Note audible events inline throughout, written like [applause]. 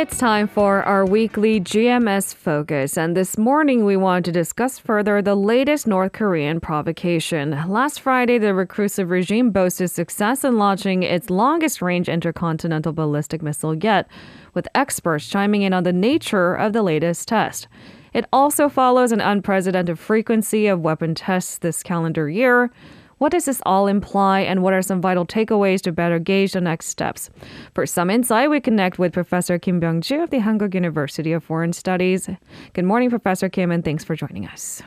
It's time for our weekly GMS focus, and this morning we want to discuss further the latest North Korean provocation. Last Friday, the reclusive regime boasted success in launching its longest range intercontinental ballistic missile yet, with experts chiming in on the nature of the latest test. It also follows an unprecedented frequency of weapon tests this calendar year. What does this all imply, and what are some vital takeaways to better gauge the next steps? For some insight, we connect with Professor Kim Byung-ju of the Hankuk University of Foreign Studies. Good morning, Professor Kim, and thanks for joining us.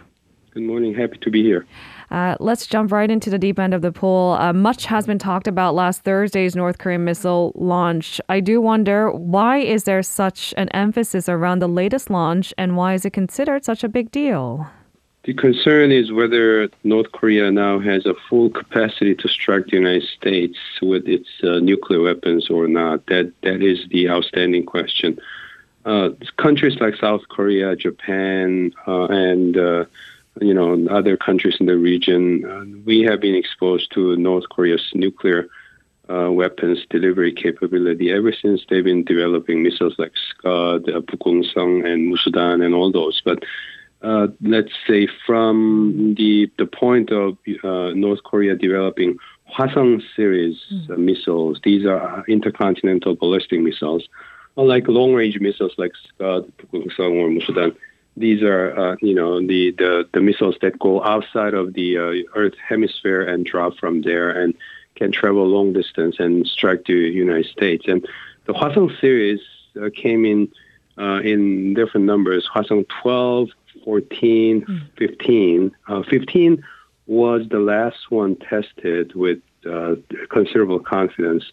Good morning. Happy to be here. Uh, let's jump right into the deep end of the pool. Uh, much has been talked about last Thursday's North Korean missile launch. I do wonder why is there such an emphasis around the latest launch, and why is it considered such a big deal? The concern is whether North Korea now has a full capacity to strike the United States with its uh, nuclear weapons or not. That that is the outstanding question. Uh, countries like South Korea, Japan, uh, and uh, you know other countries in the region, uh, we have been exposed to North Korea's nuclear uh, weapons delivery capability ever since they've been developing missiles like Scud, Pukguksong, and Musudan, and all those. But uh, let's say from the the point of uh, North Korea developing Hwasong series mm. missiles. These are intercontinental ballistic missiles, unlike long range missiles like Scud, or Musudan. These are, uh, you know, the, the, the missiles that go outside of the uh, Earth hemisphere and drop from there and can travel long distance and strike the United States. And the Hwasong series uh, came in in different numbers. Hwasong 12, 14, mm. 15. Uh, 15 was the last one tested with uh, considerable confidence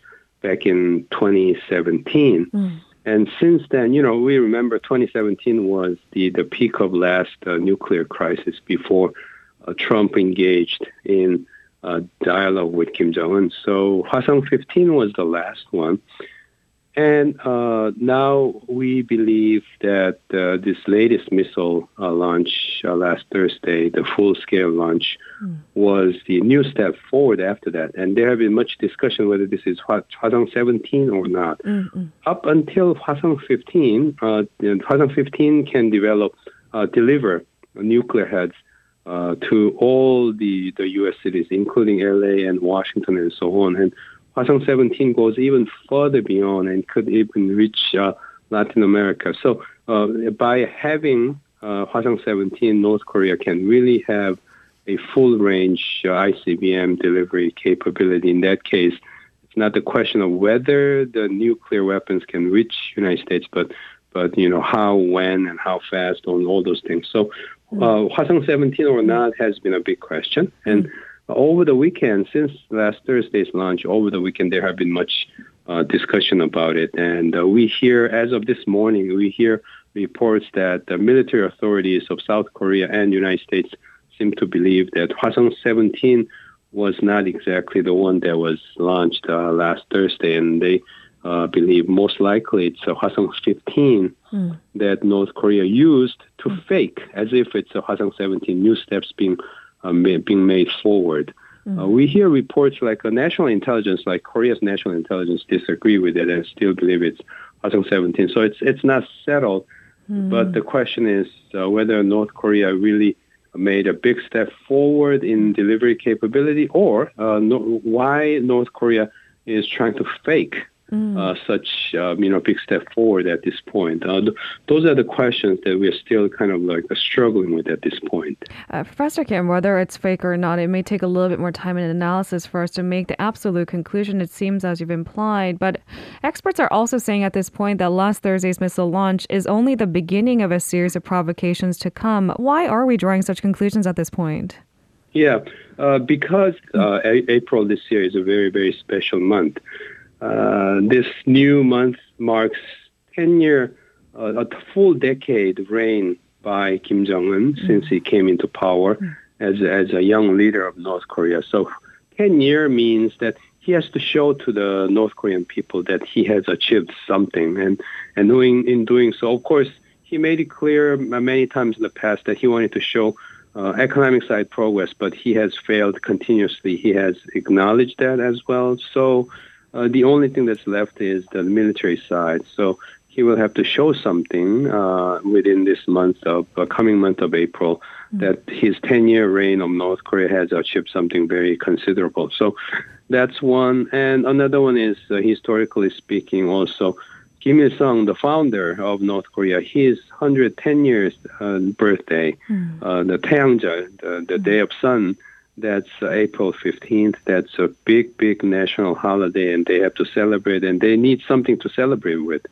back in 2017. Mm. And since then, you know, we remember 2017 was the, the peak of last uh, nuclear crisis before uh, Trump engaged in uh, dialogue with Kim Jong Un. So Hwasong 15 was the last one. And uh, now we believe that uh, this latest missile uh, launch uh, last Thursday, the full-scale launch, mm. was the new step forward after that. And there have been much discussion whether this is Hwasong 17 or not. Mm-hmm. Up until Hwasong 15, uh, Hwasong 15 can develop, uh, deliver nuclear heads to all the, the U.S. cities, including L.A. and Washington and so on. And Hwasong 17 goes even further beyond and could even reach uh, Latin America. So uh, by having uh, Hwasong 17, North Korea can really have a full range uh, ICBM delivery capability. In that case, it's not the question of whether the nuclear weapons can reach United States, but but you know how, when, and how fast on all those things. So uh, Hwasong 17 or not has been a big question, and. Mm over the weekend, since last Thursday's launch, over the weekend there have been much uh, discussion about it, and uh, we hear, as of this morning, we hear reports that the military authorities of South Korea and United States seem to believe that Hwasong 17 was not exactly the one that was launched uh, last Thursday, and they uh, believe most likely it's a Hwasong 15 mm. that North Korea used to mm. fake as if it's a Hwasong 17 new steps being being made forward. Mm-hmm. Uh, we hear reports like a national intelligence, like Korea's national intelligence, disagree with it and still believe it's Hwasong 17. So it's it's not settled. Mm-hmm. But the question is uh, whether North Korea really made a big step forward in delivery capability, or uh, no, why North Korea is trying to fake mm. Uh, such um, you know big step forward at this point? Uh, th- those are the questions that we're still kind of like struggling with at this point. Uh, Professor Kim, whether it's fake or not, it may take a little bit more time and analysis for us to make the absolute conclusion. It seems as you've implied, but experts are also saying at this point that last Thursday's missile launch is only the beginning of a series of provocations to come. Why are we drawing such conclusions at this point? Yeah, uh, because uh, a- April this year is a very, very special month. Uh, this new month marks 10 year, uh, a full decade reign by Kim Jong Un mm. since he came into power mm. as as a young leader of North Korea. So 10 year means that he has to show to the North Korean people that he has achieved something, and and doing in doing so, of course, he made it clear many times in the past that he wanted to show. Uh, economic side progress, but he has failed continuously. He has acknowledged that as well. So uh, the only thing that's left is the military side. So he will have to show something uh, within this month of uh, coming month of April that his 10-year reign of North Korea has achieved something very considerable. So that's one, and another one is uh, historically speaking also. Kim Il Sung, the founder of North Korea, his 110 years uh, birthday, uh, the Taeyangjeol, the, the Day of Sun, that's uh, April 15th. That's a big, big national holiday, and they have to celebrate, and they need something to celebrate with.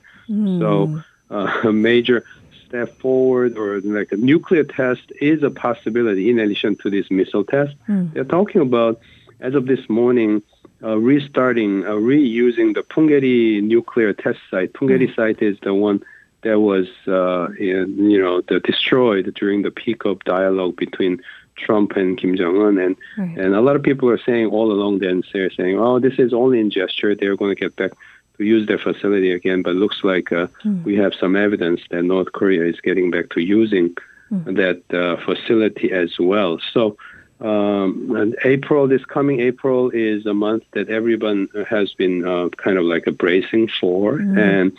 So, uh, [laughs] a major step forward or like a nuclear test is a possibility in addition to this missile test. They're talking about, as of this morning, uh, restarting, uh, reusing the Punggye-ri nuclear test site. Punggye-ri site is the one that was, uh, in, you know, the destroyed during the peak of dialogue between Trump and Kim Jong Un, and Right. and a lot of people are saying all along then they're saying, oh, this is only in gesture. They're going to get back to use their facility again, but looks like uh, we have some evidence that North Korea is getting back to using that uh, facility as well. So. Um, and April, this coming April, is a month that everyone has been uh, kind of like a bracing for, and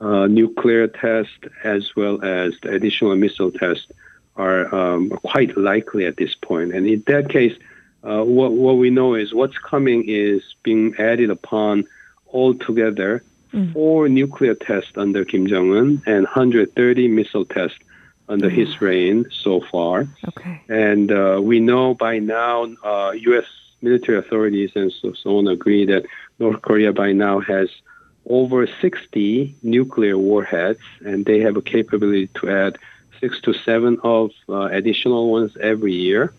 uh, nuclear test as well as the additional missile test are um, quite likely at this point. And in that case, uh, what, what we know is what's coming is being added upon altogether four nuclear tests under Kim Jong Un and 130 missile tests under his reign so far. Okay. And uh, we know by now, uh, U.S. military authorities and so, so on agree that North Korea by now has over 60 nuclear warheads, and they have a capability to add six to seven of uh, additional ones every year.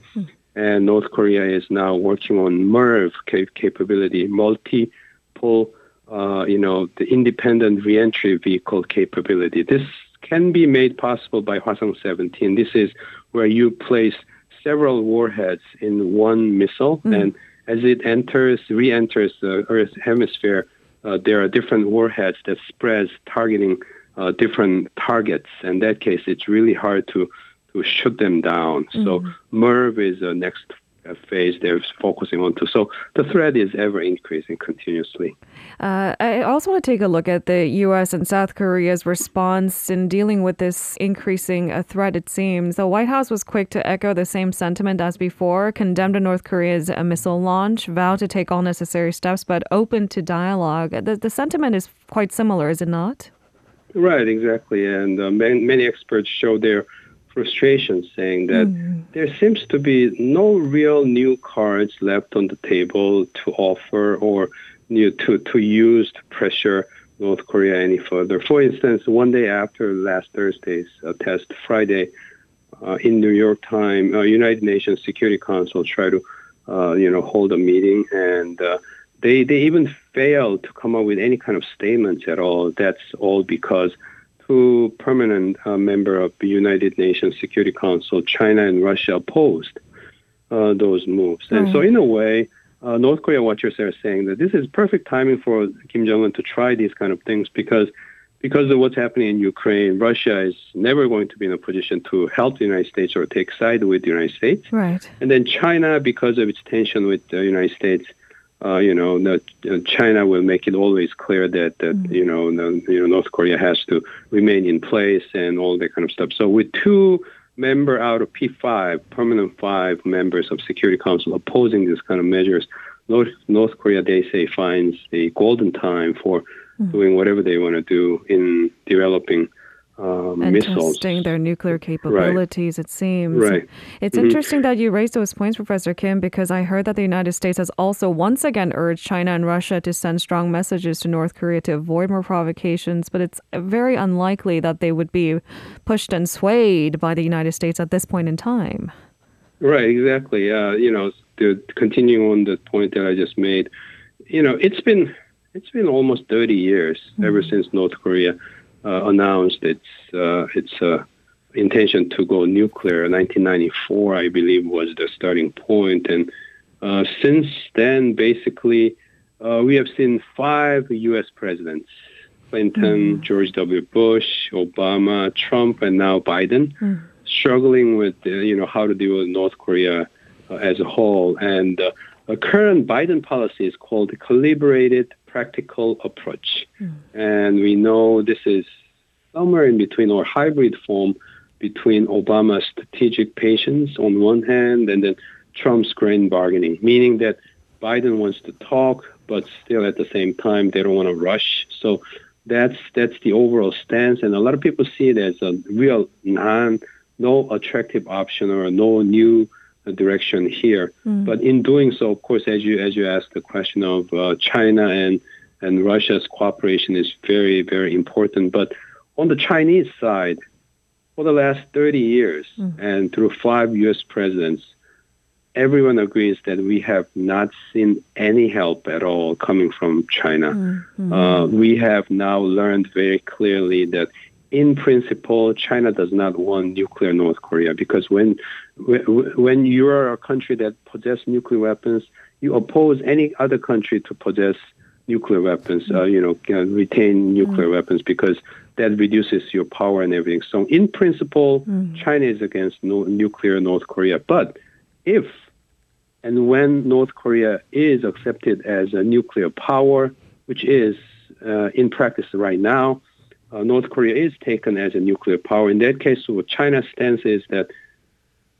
And North Korea is now working on MIRV cap- capability, multiple, uh, you know, the independent reentry vehicle capability. This can be made possible by Hwasong 17. This is where you place several warheads in one missile, and as it enters, re-enters the Earth's hemisphere, uh, there are different warheads that spreads targeting uh, different targets. In that case, it's really hard to to shoot them down. So MIRV is the next uh, phase they're focusing on to. So the threat is ever increasing continuously. Uh, I also want to take a look at the U.S. and South Korea's response in dealing with this increasing uh, threat, it seems. The White House was quick to echo the same sentiment as before, condemned North Korea's uh, missile launch, vowed to take all necessary steps, but open to dialogue. The, the sentiment is quite similar, is it not? Right, exactly. And uh, many, many experts show their frustration, saying that there seems to be no real new cards left on the table to offer or you know, to, to use to pressure North Korea any further. For instance, one day after last Thursday's uh, test, Friday, uh, in New York time, uh, United Nations Security Council tried to, uh, you know, hold a meeting, and uh, they they even failed to come up with any kind of statements at all. That's all because two permanent uh, member of the United Nations Security Council, China and Russia, opposed uh, those moves. And so, in a way, uh, North Korea watchers are saying that this is perfect timing for Kim Jong Un to try these kind of things because because of what's happening in Ukraine, Russia is never going to be in a position to help the United States or take side with the United States. Right. And then China, because of its tension with the United States, uh, you know, that uh, China will make it always clear that that you know, the, you know, North Korea has to remain in place and all that kind of stuff. So with two member out of P5, permanent five members of Security Council opposing these kind of measures, North North Korea they say finds the golden time for doing whatever they want to do in developing um, And missiles. testing their nuclear capabilities, it seems. Right. It's Mhm. interesting that you raised those points, Professor Kim, because I heard that the United States has also once again urged China and Russia to send strong messages to North Korea to avoid more provocations, but it's very unlikely that they would be pushed and swayed by the United States at this point in time. Right, exactly. Uh, you know, to continuing on the point that I just made, you know, it's been it's been almost 30 years ever since North Korea announced its uh, its uh, intention to go nuclear. 1994, I believe, was the starting point, and uh, since then, basically, uh, we have seen five U.S. presidents: Clinton, George W. Bush, Obama, Trump, and now Biden struggling with uh, you know how to deal with North Korea uh, as a whole. And uh, the current Biden policy is called the calibrated practical approach. Hmm. And we know this is somewhere in between or hybrid form between Obama's strategic patience on one hand and then Trump's grand bargaining, meaning that Biden wants to talk, but still at the same time they don't want to rush. So that's that's the overall stance, and a lot of people see it as a real non, no attractive option or no new direction here. Mm. But in doing so, of course, as you as you asked the question of uh, China and and Russia's cooperation is very very important. But on the Chinese side, for the last 30 years mm. and through five U.S. presidents, everyone agrees that we have not seen any help at all coming from China. Mm-hmm. Uh, we have now learned very clearly that, in principle, China does not want nuclear North Korea because when when you are a country that possesses nuclear weapons, you oppose any other country to possess nuclear weapons. Uh, you know, retain nuclear mm-hmm. weapons because that reduces your power and everything. So, in principle, mm-hmm. China is against no, nuclear North Korea, but if and when North Korea is accepted as a nuclear power, which is uh, in practice right now, uh, North Korea is taken as a nuclear power. In that case, what China's stance is that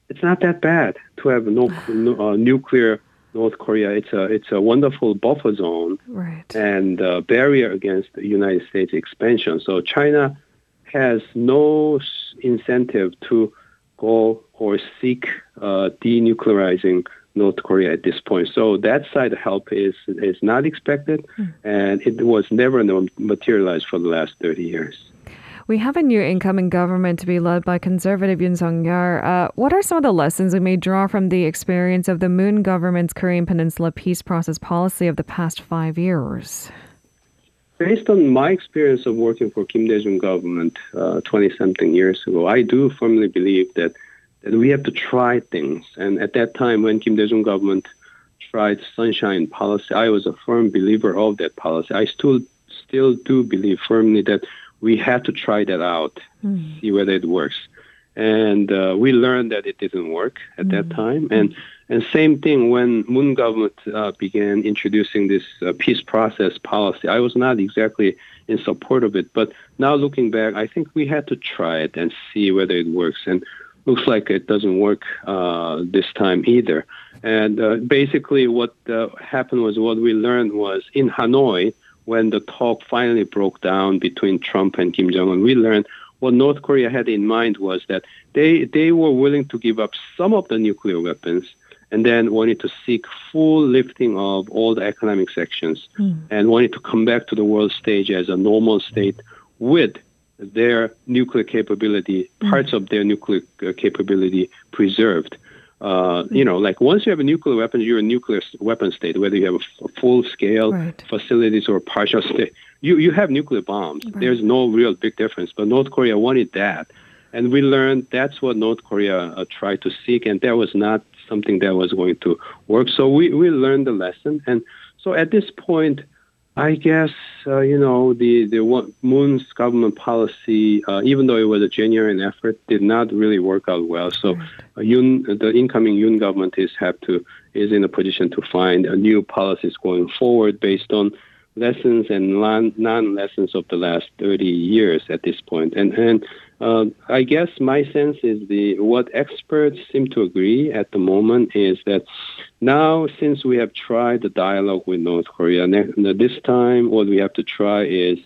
it's not that bad to have no, [sighs] no uh, nuclear North Korea. It's a it's a wonderful buffer zone right. and a barrier against the United States expansion. So China has no incentive to go or seek uh, denuclearizing North Korea at this point. So that side help is is not expected, mm. and it was never materialized for the last 30 years. We have a new incoming government to be led by conservative Yoon Suk-yeol. Uh, what are some of the lessons we may draw from the experience of the Moon government's Korean Peninsula peace process policy of the past five years? Based on my experience of working for Kim Dae-jung government 20-something uh, years ago, I do firmly believe that that we have to try things. And at that time, when Kim Dae-jung government tried sunshine policy, I was a firm believer of that policy. I still still do believe firmly that we had to try that out, mm. see whether it works. And uh, we learned that it didn't work at mm. that hmm. time. And and same thing when Moon government uh, began introducing this uh, peace process policy. I was not exactly in support of it, but now looking back, I think we had to try it and see whether it works. And looks like it doesn't work uh, this time either. And uh, basically, what uh, happened was what we learned was in Hanoi, when the talk finally broke down between Trump and Kim Jong un, we learned what North Korea had in mind was that they, they were willing to give up some of the nuclear weapons and then wanted to seek full lifting of all the economic sections mm. and wanted to come back to the world stage as a normal state with their nuclear capability, mm. parts of their nuclear uh, capability preserved. Uh, you know, like once you have a nuclear weapon, you're a nuclear weapon state, whether you have a, full scale right. facilities or partial state. You, you have nuclear bombs. Right. There's no real big difference. But North Korea wanted that. And we learned that's what North Korea uh, tried to seek, and that was not something that was going to work. So we, we learned the lesson. And so at this point, I guess uh, you know the the Moon's government policy, uh, even though it was a genuine effort, did not really work out well. So, uh, Yoon, the incoming Yoon government is have to is in a position to find new policies going forward based on lessons and non lessons of the last 30 years at this point. And and uh, I guess my sense is the what experts seem to agree at the moment is that now since we have tried the dialogue with North Korea, this time what we have to try is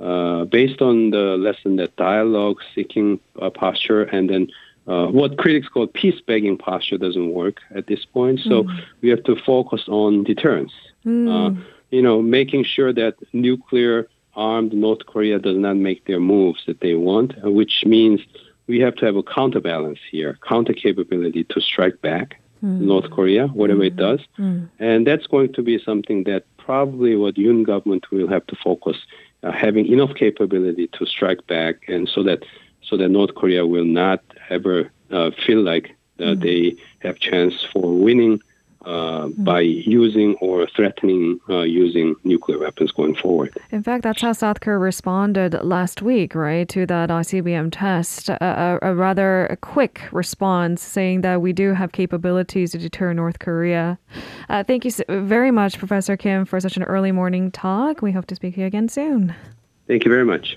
uh, based on the lesson that dialogue seeking uh, posture and then uh, what critics call peace begging posture doesn't work at this point. So mm. we have to focus on deterrence. Mm. You know, making sure that nuclear armed North Korea does not make their moves that they want, which means we have to have a counterbalance here, counter capability to strike back mm. North Korea, whatever mm. it does. Mm. And that's going to be something that probably what Yoon government will have to focus, uh, having enough capability to strike back, and so that so that North Korea will not ever uh, feel like uh, they have chance for winning uh, by using or threatening uh, using nuclear weapons going forward. In fact, that's how South Korea responded last week, right, to that ICBM test. A, a, a rather quick response saying that we do have capabilities to deter North Korea. Uh, thank you very much, Professor Kim, for such an early morning talk. We hope to speak to you again soon. Thank you very much.